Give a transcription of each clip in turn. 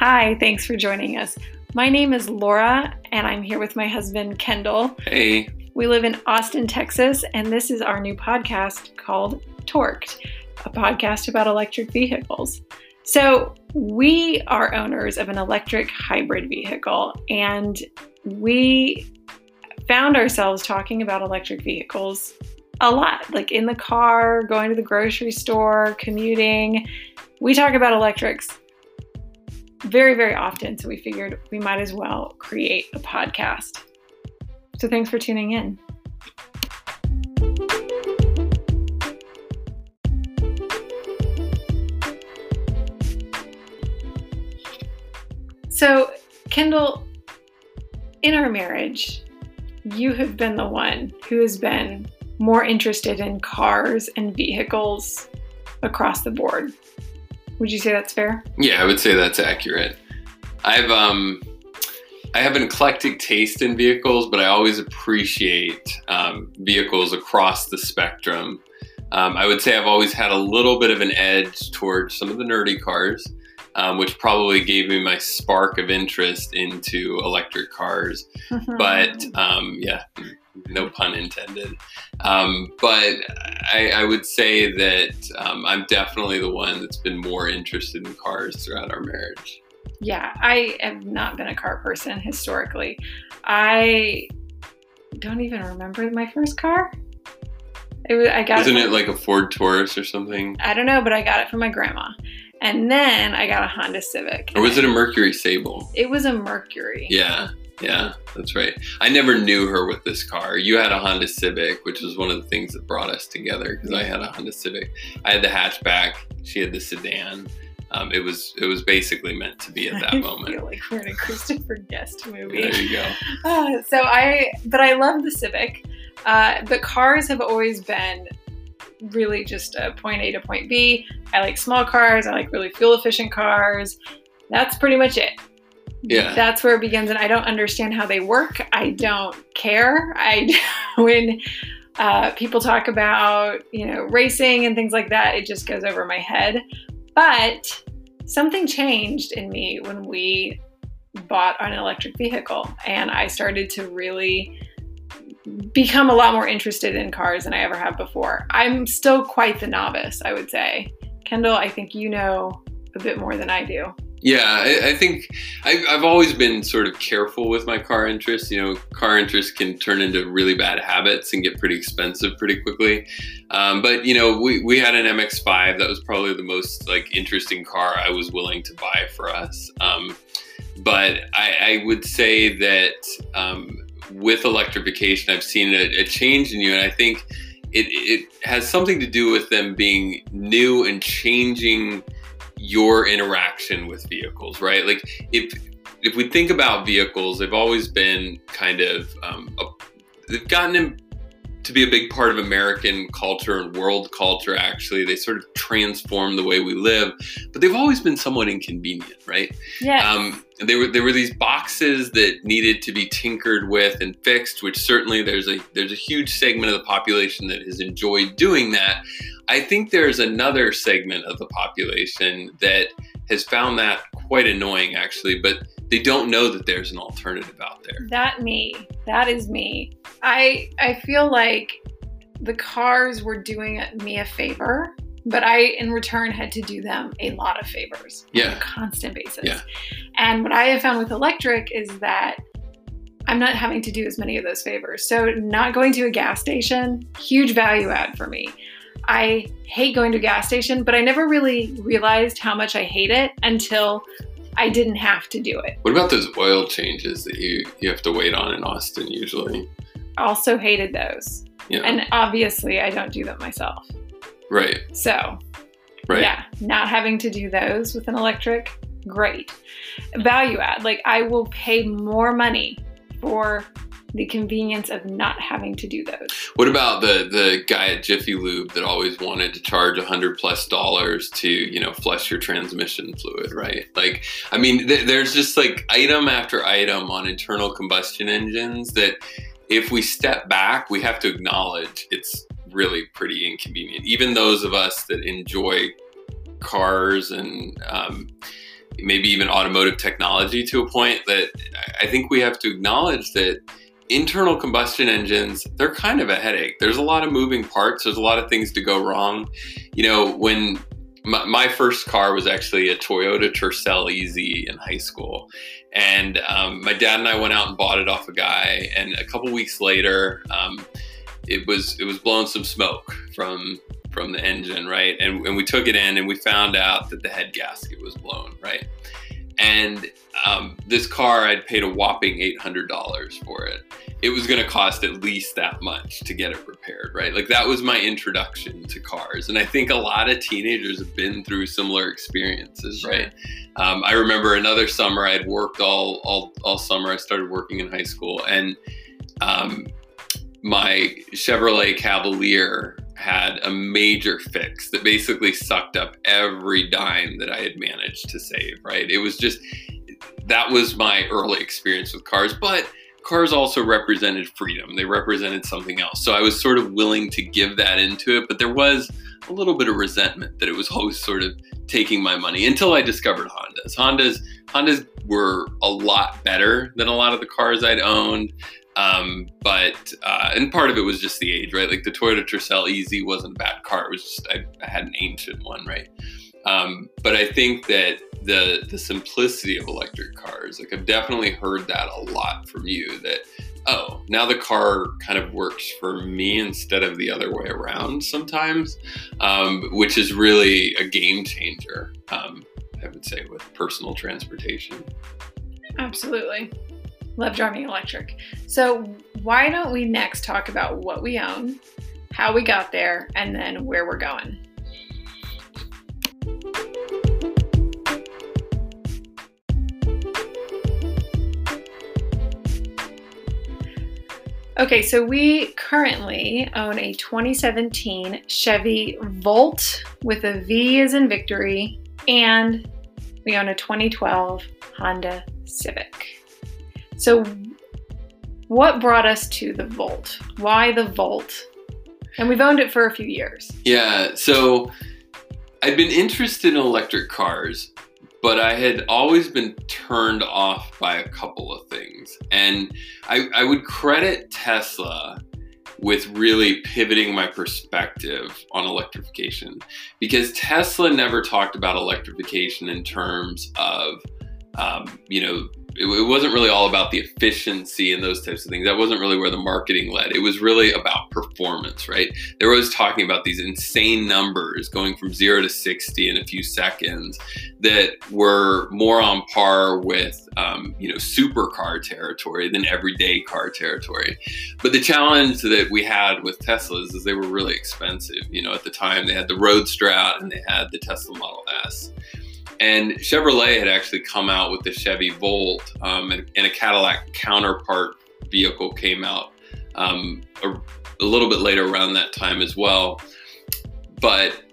Hi, thanks for joining us. My name is Laura, and I'm here with my husband, Kendall. Hey. We live in Austin, Texas, and this is our new podcast called Torqued, a podcast about electric vehicles. So, we are owners of an electric hybrid vehicle, and we found ourselves talking about electric vehicles a lot, like in the car, going to the grocery store, commuting. We talk about electrics very, very often. So we figured we might as well create a podcast. So thanks for tuning in. So, Kendall, in our marriage, you have been the one who has been more interested in cars and vehicles across the board. Would you say that's fair? Yeah, I would say that's accurate. I've um I have an eclectic taste in vehicles, but I always appreciate um, vehicles across the spectrum. Um, I would say I've always had a little bit of an edge towards some of the nerdy cars, um, which probably gave me my spark of interest into electric cars. but um, yeah, no pun intended. Um, but I, I, would say that um, I'm definitely the one that's been more interested in cars throughout our marriage. Yeah, I have not been a car person historically. I don't even remember my first car. It was, I got Isn't it, from, it like a Ford Taurus or something? I don't know, but I got it from my grandma. And then I got a Honda Civic. Or was it a Mercury Sable? It was a Mercury. Yeah. Yeah, that's right. I never knew her with this car. You had a Honda Civic, which was one of the things that brought us together because I had a Honda Civic. I had the hatchback. She had the sedan. Um, it was it was basically meant to be at that I moment. I feel like we're in a Christopher Guest movie. There you go. Uh, so I, but I love the Civic. Uh, but cars have always been really just a point A to point B. I like small cars. I like really fuel efficient cars. That's pretty much it yeah. That's where it begins and i don't understand how they work. I don't care. I when uh, people talk about you know racing and things like that it just goes over my head. But something changed in me when we bought an electric vehicle and i started to really become a lot more interested in cars than i ever have before. I'm still quite the novice i would say. Kendall i think you know a bit more than i do yeah, I, I think I, I've always been sort of careful with my car interests. You know, car interests can turn into really bad habits and get pretty expensive pretty quickly. Um, but you know, we, we had an MX-5 that was probably the most like interesting car I was willing to buy for us. Um, but I, I, would say that um, with electrification, I've seen a, a change in you, and I think it, it has something to do with them being new and changing your interaction with vehicles, right? Like if if we think about vehicles, they've always been kind of um, a, they've gotten to be a big part of American culture and world culture. Actually, they sort of transform the way we live, but they've always been somewhat inconvenient, right? Yeah. Um, there were there were these boxes that needed to be tinkered with and fixed, which certainly there's a there's a huge segment of the population that has enjoyed doing that. I think there's another segment of the population that has found that quite annoying, actually, but they don't know that there's an alternative out there. That me. That is me. I I feel like the cars were doing me a favor, but I in return had to do them a lot of favors yeah. on a constant basis. Yeah. And what I have found with electric is that I'm not having to do as many of those favors. So not going to a gas station, huge value add for me. I hate going to a gas station, but I never really realized how much I hate it until I didn't have to do it. What about those oil changes that you, you have to wait on in Austin usually? I also hated those. Yeah. And obviously, I don't do them myself. Right. So, right. yeah, not having to do those with an electric, great. Value add, like I will pay more money for the convenience of not having to do those. What about the the guy at Jiffy Lube that always wanted to charge a hundred plus dollars to you know flush your transmission fluid, right? Like, I mean, th- there's just like item after item on internal combustion engines that if we step back, we have to acknowledge it's really pretty inconvenient. Even those of us that enjoy cars and um, maybe even automotive technology to a point that I think we have to acknowledge that internal combustion engines they're kind of a headache. There's a lot of moving parts. There's a lot of things to go wrong. You know when my, my first car was actually a toyota tercel ez in high school. And um, my dad and i went out and bought it off a guy. And a couple weeks later um, it was it was blowing some smoke from from the engine right and, and we took it in and we found out that the head gasket was blown right and um, this car, I'd paid a whopping $800 for it. It was going to cost at least that much to get it repaired, right? Like that was my introduction to cars. And I think a lot of teenagers have been through similar experiences, sure. right? Um, I remember another summer I'd worked all, all, all summer. I started working in high school and um, my Chevrolet Cavalier had a major fix that basically sucked up every dime that I had managed to save, right? It was just that was my early experience with cars, but cars also represented freedom. They represented something else. So I was sort of willing to give that into it, but there was a little bit of resentment that it was always sort of taking my money until I discovered Hondas. Hondas Hondas were a lot better than a lot of the cars I'd owned. Um, but uh, and part of it was just the age, right? Like the Toyota Tercel EZ wasn't a bad car. It was just I, I had an ancient one, right? Um, but I think that the the simplicity of electric cars, like I've definitely heard that a lot from you. That oh, now the car kind of works for me instead of the other way around sometimes, um, which is really a game changer. Um, I would say with personal transportation. Absolutely. Love driving electric. So, why don't we next talk about what we own, how we got there, and then where we're going? Okay, so we currently own a 2017 Chevy Volt with a V as in victory, and we own a 2012 Honda Civic. So, what brought us to the Volt? Why the Volt? And we've owned it for a few years. Yeah, so I've been interested in electric cars, but I had always been turned off by a couple of things. And I, I would credit Tesla with really pivoting my perspective on electrification because Tesla never talked about electrification in terms of, um, you know, it, it, wasn't really all about the efficiency and those types of things. That wasn't really where the marketing led. It was really about performance, right? They were always talking about these insane numbers going from zero to 60 in a few seconds that were more on par with, um, you know, supercar territory than everyday car territory. But the challenge that we had with Teslas is they were really expensive. You know, at the time they had the Roadster out and they had the Tesla Model S. And Chevrolet had actually come out with the Chevy Volt, um, and, and, a Cadillac counterpart vehicle came out um, a, a little bit later around that time as well. But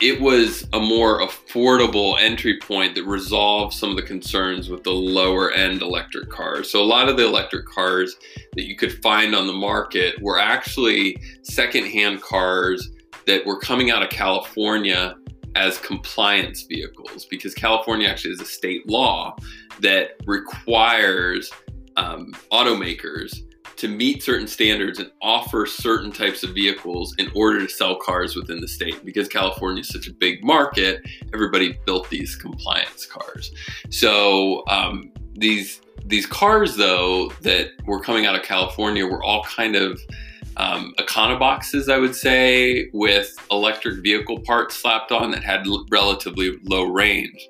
it was a more affordable entry point that resolved some of the concerns with the lower end electric cars. So, a lot of the electric cars that you could find on the market were actually secondhand cars that were coming out of California as compliance vehicles because California actually has a state law that requires um, automakers to meet certain standards and offer certain types of vehicles in order to sell cars within the state. Because California is such a big market, everybody built these compliance cars. So um, these these cars, though, that were coming out of California were all kind of um, Econoboxes, I would say, with electric vehicle parts slapped on that had l- relatively low range.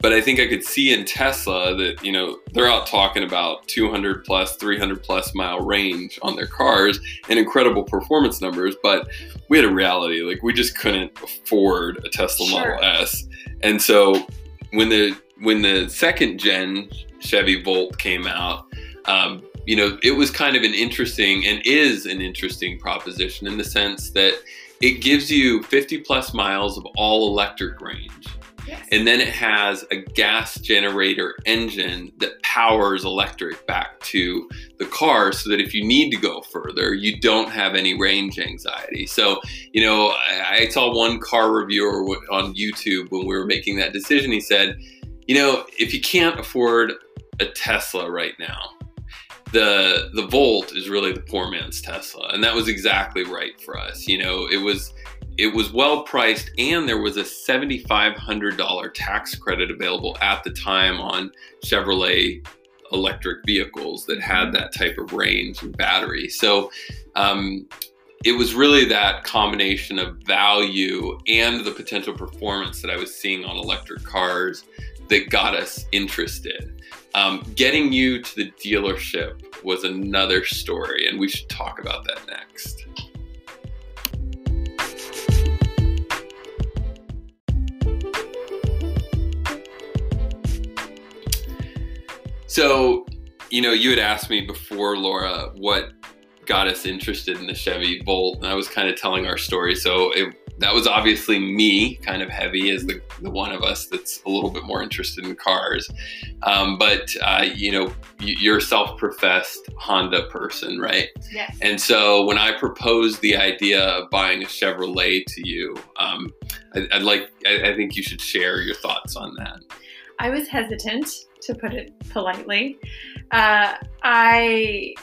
But I think I could see in Tesla that, you know, they're out talking about 200 plus, 300 plus mile range on their cars and incredible performance numbers. But we had a reality, like we just couldn't afford a Tesla sure. Model S. And so when the when the second gen Chevy Volt came out, um, you know, it was kind of an interesting and is an interesting proposition in the sense that it gives you 50 plus miles of all electric range. Yes. And then it has a gas generator engine that powers electric back to the car so that if you need to go further, you don't have any range anxiety. So, you know, I, I saw one car reviewer on YouTube when we were making that decision. He said, you know, if you can't afford a Tesla right now, the the Volt is really the poor man's Tesla, and that was exactly right for us. You know, it was it was well priced, and there was a seventy five hundred dollar tax credit available at the time on Chevrolet electric vehicles that had that type of range and battery. So. Um, it was really that combination of value and the potential performance that I was seeing on electric cars that got us interested. Um, getting you to the dealership was another story, and we should talk about that next. So, you know, you had asked me before, Laura, what got us interested in the Chevy Volt, and I was kind of telling our story. So it, that was obviously me, kind of heavy as the, the one of us that's a little bit more interested in cars. Um, but uh, you know, you're a self-professed Honda person, right? Yes. And so when I proposed the idea of buying a Chevrolet to you, um, I, would like, I, I think you should share your thoughts on that. I was hesitant, to put it politely. Uh, I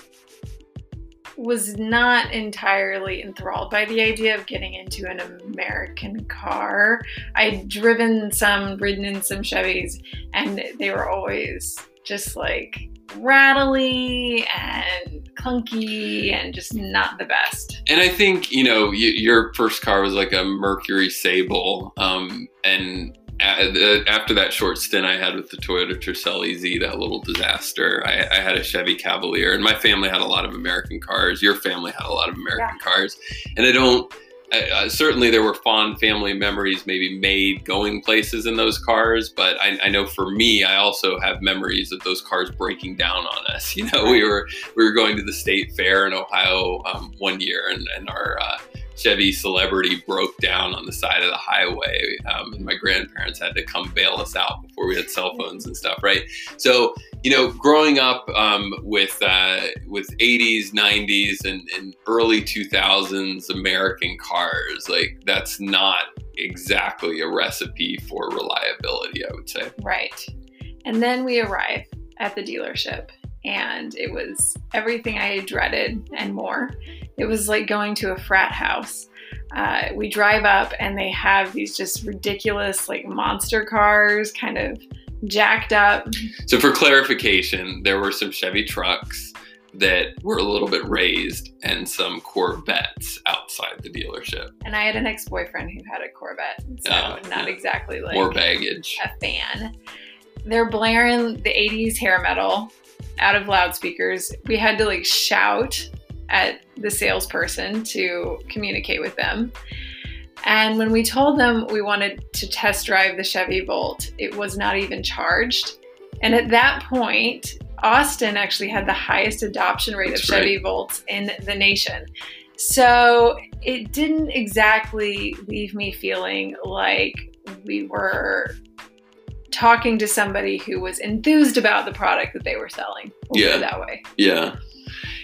was not entirely enthralled by the idea of getting into an American car. I'd driven some, ridden in some Chevys, and they were always just like rattly and clunky and just not the best. And I think, you know, your first car was like a Mercury Sable. Um, and after that short stint I had with the Toyota Tercel EZ, that little disaster, I, I, had a Chevy Cavalier, and my family had a lot of American cars. Your family had a lot of American yeah. cars, and I don't. Uh, certainly, there were fond family memories, maybe made going places in those cars. But I, I, know for me, I also have memories of those cars breaking down on us. You know, we were we were going to the state fair in Ohio um, one year, and, and our uh, Chevy Celebrity broke down on the side of the highway, um, and my grandparents had to come bail us out before we had cell phones and stuff, right? So, you know, growing up um, with uh, with 80s, 90s, and, and early 2000s American cars, like that's not exactly a recipe for reliability, I would say. Right. And then we arrive at the dealership, and it was everything I dreaded and more. It was like going to a frat house. Uh, we drive up and they have these just ridiculous, like monster cars, kind of jacked up. So, for clarification, there were some Chevy trucks that were a little bit raised and some Corvettes outside the dealership. And I had an ex boyfriend who had a Corvette, so uh, not yeah. exactly like more baggage. A fan. They're blaring the 80s hair metal out of loudspeakers. We had to like shout at the salesperson to communicate with them. And when we told them we wanted to test drive the Chevy Volt, it was not even charged. And at that point, Austin actually had the highest adoption rate That's of Chevy right. Volts in the nation. So it didn't exactly leave me feeling like we were talking to somebody who was enthused about the product that they were selling. We'll yeah. that way. Yeah.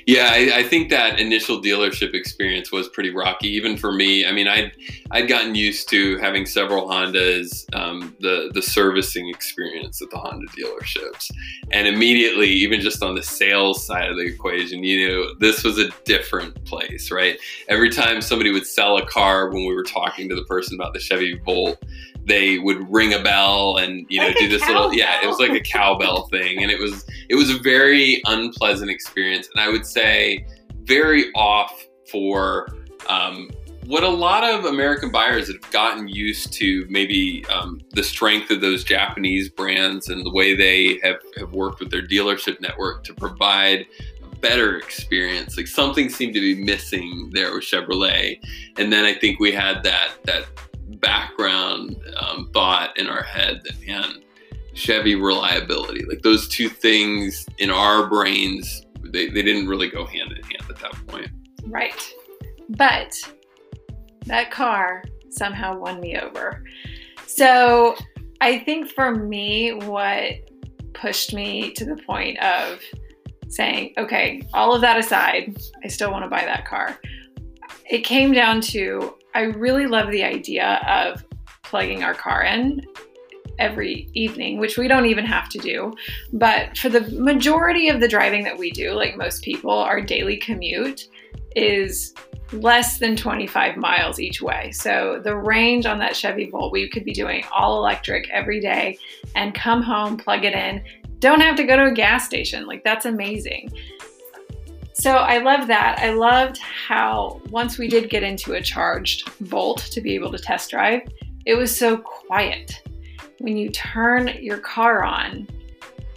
Yeah, I, I, think that initial dealership experience was pretty rocky, even for me. I mean, I'd I'd gotten used to having several Hondas, um, the the servicing experience at the Honda dealerships, and immediately, even just on the sales side of the equation, you know, this was a different place, right? Every time somebody would sell a car, when we were talking to the person about the Chevy Volt, they would ring a bell and you know like do this little yeah it was like a cowbell thing. And it was it was a very unpleasant experience. And i would say very off for um, what a lot of american buyers have gotten used to maybe um, the strength of those japanese brands and the way they have, have worked with their dealership network to provide a better experience. Like something seemed to be missing there with chevrolet. And then i think we had that that background um, thought in our head that man chevy reliability like those two things in our brains they, they didn't really go hand in hand at that point. Right. But that car somehow won me over. So i think for me what pushed me to the point of saying okay all of that aside i still want to buy that car. It came down to I really love the idea of plugging our car in every evening, which we don't even have to do. But for the majority of the driving that we do, like most people, our daily commute is less than 25 miles each way. So the range on that Chevy Volt, we could be doing all electric every day and come home, plug it in. Don't have to go to a gas station. Like that's amazing. So I love that. I loved how once we did get into a charged Volt to be able to test drive, it was so quiet. When you turn your car on,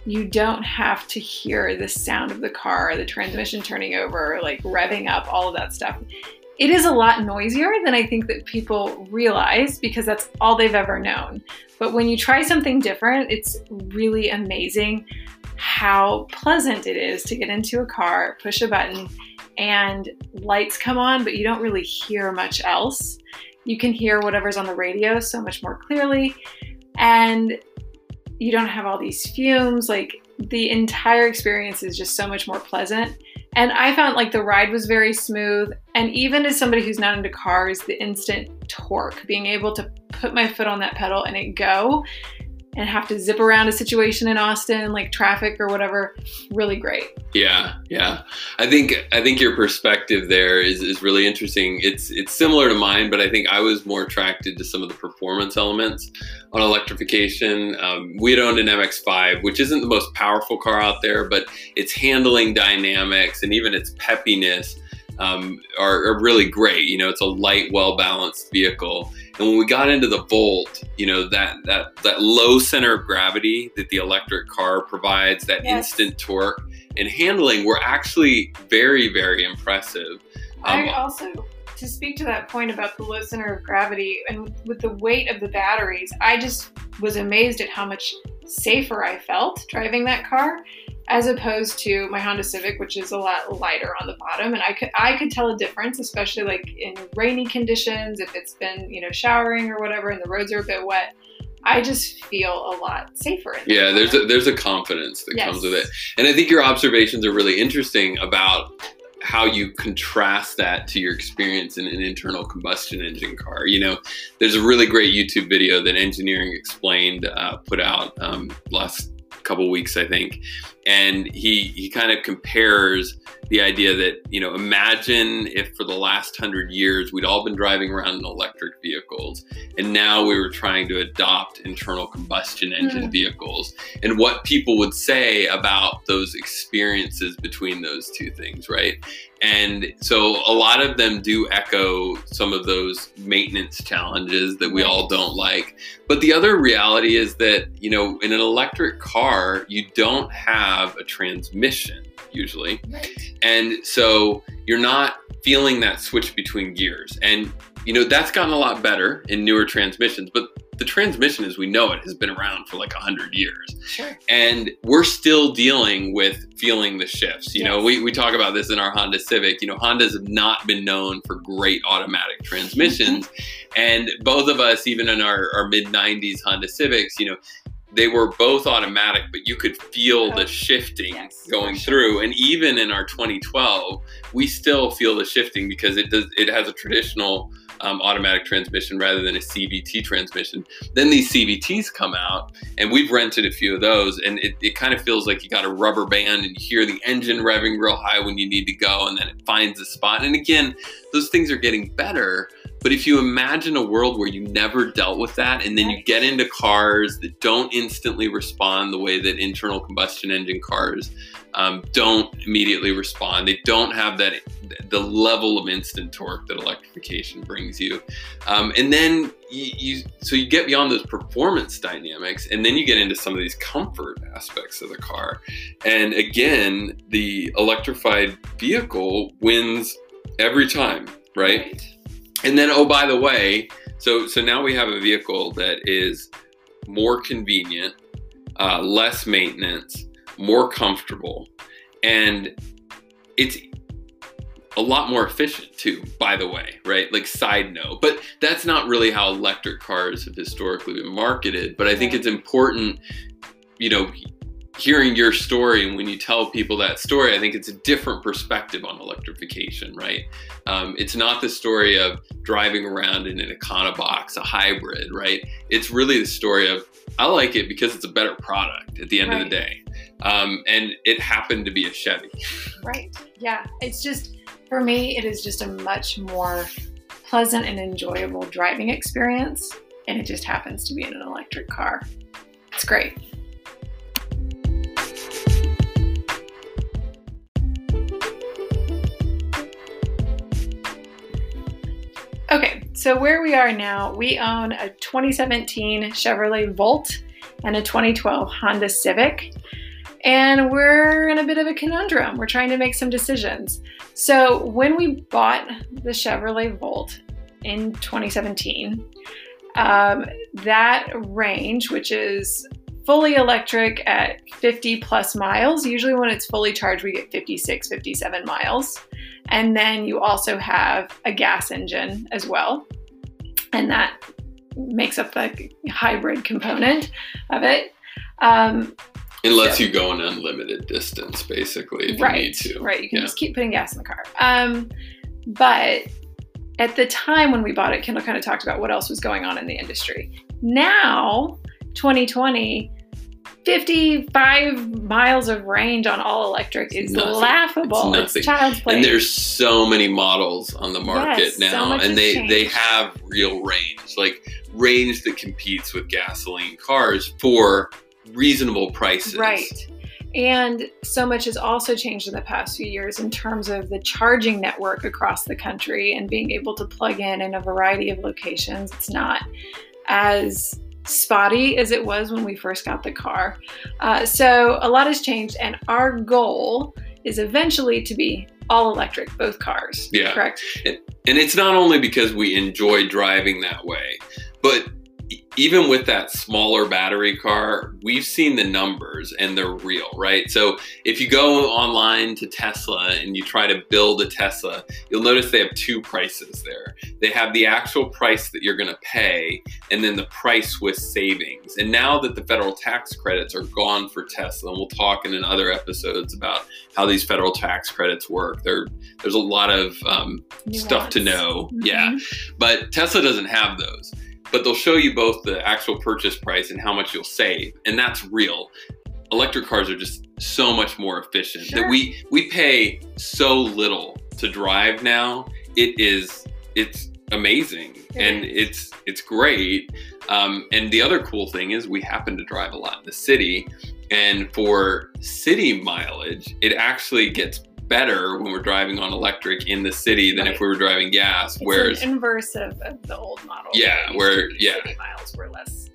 you don't have to hear the sound of the car, the transmission turning over, like revving up, all of that stuff. It is a lot noisier than I think that people realize because that's all they've ever known. But when you try something different, it's really amazing how pleasant it is to get into a car, push a button, and lights come on, but you don't really hear much else. You can hear whatever's on the radio so much more clearly, and you don't have all these fumes. Like the entire experience is just so much more pleasant. And I found like the ride was very smooth. And even as somebody who's not into cars, the instant torque, being able to put my foot on that pedal and it go and have to zip around a situation in Austin, like traffic or whatever, really great. Yeah, yeah. I think I think your perspective there is, is really interesting. It's it's similar to mine, but I think I was more attracted to some of the performance elements on electrification. Um, we had owned an MX-5, which isn't the most powerful car out there, but its handling dynamics and even its peppiness um, are, are really great. You know, it's a light, well balanced vehicle and when we got into the Volt, you know, that that that low center of gravity that the electric car provides, that yes. instant torque and handling were actually very, very impressive. Um, I also to speak to that point about the low center of gravity and with the weight of the batteries, I just was amazed at how much safer I felt driving that car as opposed to my Honda Civic, which is a lot lighter on the bottom. And I could I could tell a difference, especially like in rainy conditions, if it's been you know showering or whatever, and the roads are a bit wet. I just feel a lot safer. yeah, there's a, there's a confidence that yes. comes with it, and I think your observations are really interesting about how you contrast that to your experience in an internal combustion engine car. You know, there's a really great YouTube video that Engineering Explained uh, put out um, last couple weeks, I think, and he he kind of compares the idea that you know imagine if for the last hundred years we'd all been driving around in electric vehicles and now we were trying to adopt internal combustion engine mm. vehicles and what people would say about those experiences between those two things right? And so a lot of them do echo some of those maintenance challenges that we all don't like. But the other reality is that you know in an electric car you don't have a transmission usually. Right. And so you're not feeling that switch between gears. And you know, that's gotten a lot better in newer transmissions, but the transmission as we know it has been around for like 100 years. Sure. And we're still dealing with feeling the shifts. You yes. know, we, we talk about this in our Honda Civic. You know, Hondas have not been known for great automatic mm-hmm. transmissions. and both of us, even in our, our mid 90s Honda Civics, you know, they were both automatic, but you could feel the oh, shifting yes, going sure. through. And even in our 2012, we still feel the shifting because it does. It has a traditional um, automatic transmission rather than a CVT transmission. Then these CVTs come out, and we've rented a few of those, and it, it kind of feels like you got a rubber band, and you hear the engine revving real high when you need to go, and then it finds a spot. And again, those things are getting better but if you imagine a world where you never dealt with that and then you get into cars that don't instantly respond the way that internal combustion engine cars um, don't immediately respond, they don't have that the level of instant torque that electrification brings you. Um, and then you, you, so you get beyond those performance dynamics and then you get into some of these comfort aspects of the car. And again, the electrified vehicle wins every time, right? right. And then, oh, by the way, so so now we have a vehicle that is more convenient, uh, less maintenance, more comfortable, and it's a lot more efficient too, by the way, right? Like side note. But that's not really how electric cars have historically been marketed. But I think it's important, you know, hearing your story and when you tell people that story, I think it's a different perspective on electrification, right? Um, it's not the story of driving around in an Econobox, a hybrid, right? It's really the story of I like it because it's a better product at the end right. of the day. Um, and it happened to be a Chevy. Right. Yeah. It's just, for me, it is just a much more pleasant and enjoyable driving experience. And it just happens to be in an electric car. It's great. Okay, so where we are now, we own a 2017 Chevrolet Volt and a 2012 Honda Civic. And we're in a bit of a conundrum. We're trying to make some decisions. So, when we bought the Chevrolet Volt in 2017, um, that range, which is fully electric at 50 plus miles, usually when it's fully charged, we get 56, 57 miles. And then you also have a gas engine as well. And that makes up the hybrid component of it. Um, lets so, you go an unlimited distance, basically, if right, you need to. Right. You can yeah. just keep putting gas in the car. Um, but at the time when we bought it, Kendall kind of talked about what else was going on in the industry. Now, 2020, 55 miles of range on all electric is laughable. It's, it's, child's play. And there's so many models on the market yes, now, so and they changed. they have real range, like range that competes with gasoline cars for reasonable prices. Right. And so much has also changed in the past few years in terms of the charging network across the country and being able to plug in in a variety of locations. It's not as spotty as it was when we first got the car. Uh, so a lot has changed, and our goal is eventually to be all electric, both cars. Yeah. Correct. And, and it's not only because we enjoy driving that way, but even with that smaller battery car, we've seen the numbers and they're real, right? So if you go online to Tesla and you try to build a Tesla, you'll notice they have two prices there. They have the actual price that you're going to pay and then the price with savings. And now that the federal tax credits are gone for Tesla, and we'll talk in other episodes about how these federal tax credits work. There, there's a lot of um, stuff to know. Mm-hmm. Yeah. But Tesla doesn't have those but they'll show you both the actual purchase price and how much you'll save, and that's real. Electric cars are just so much more efficient sure. that we we pay so little to drive now. It is it's amazing and it's it's great. Um, and the other cool thing is we happen to drive a lot in the city, and for city mileage, it actually gets better when we're driving on electric in the city than right. if we were driving gas. It's whereas inverse of, of, the old model. Yeah, where yeah, miles were less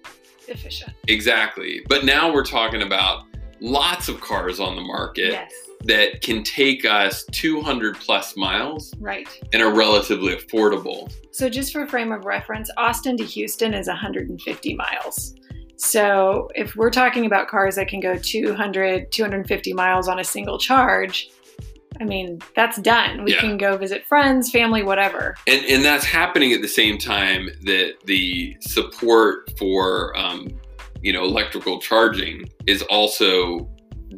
efficient. Exactly, but now we're talking about lots of cars on the market. Yes. That can take us 200 plus miles, right, and are relatively affordable. So, just for frame of reference, Austin to Houston is 150 miles. So, if we're talking about cars that can go 200, 250 miles on a single charge, I mean, that's done. We yeah. can go visit friends, family, whatever. And and that's happening at the same time that the support for um, you know electrical charging is also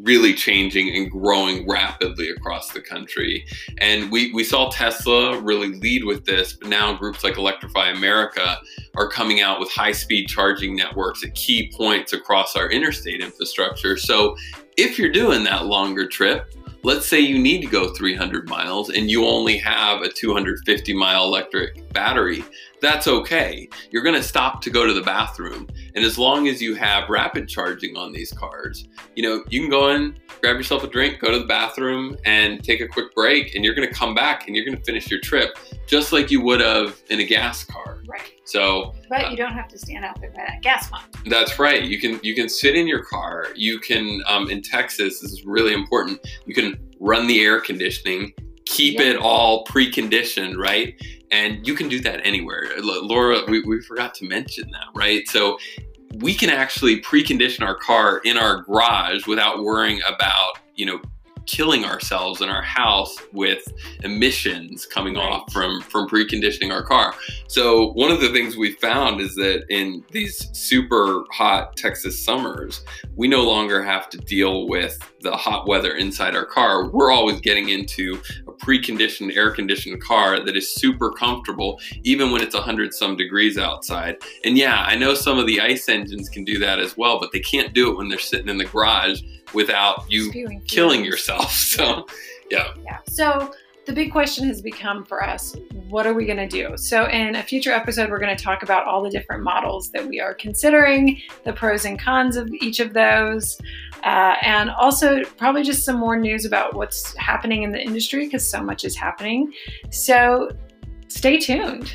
really changing and growing rapidly across the country. And we, we saw Tesla really lead with this, but now groups like Electrify America are coming out with high speed charging networks at key points across our interstate infrastructure. So if you're doing that longer trip, let's say you need to go 300 miles and you only have a 250 mile electric battery, that's okay. You're going to stop to go to the bathroom. And as long as you have rapid charging on these cars, you know, you can go in, grab yourself a drink, go to the bathroom and take a quick break and you're going to come back and you're going to finish your trip just like you would have in a gas car. Right. So, but uh, you don't have to stand out there by that gas pump. That's right. You can you can sit in your car. You can um, in Texas. This is really important. You can run the air conditioning, keep yeah. it all preconditioned, right? And you can do that anywhere. Laura, we, we forgot to mention that, right? So we can actually precondition our car in our garage without worrying about you know killing ourselves in our house with emissions coming right. off from from preconditioning our car. So one of the things we found is that in these super hot Texas summers, we no longer have to deal with the hot weather inside our car. We're always getting into a preconditioned, air conditioned car that is super comfortable, even when it's 100 some degrees outside. And yeah, I know some of the ICE engines can do that as well, but they can't do it when they're sitting in the garage without you Spewing killing yourself. So, yeah. Yeah. So the big question has become for us what are we going to do? So, in a future episode, we're going to talk about all the different models that we are considering, the pros and cons of each of those, uh, and also probably just some more news about what's happening in the industry because so much is happening. So, stay tuned.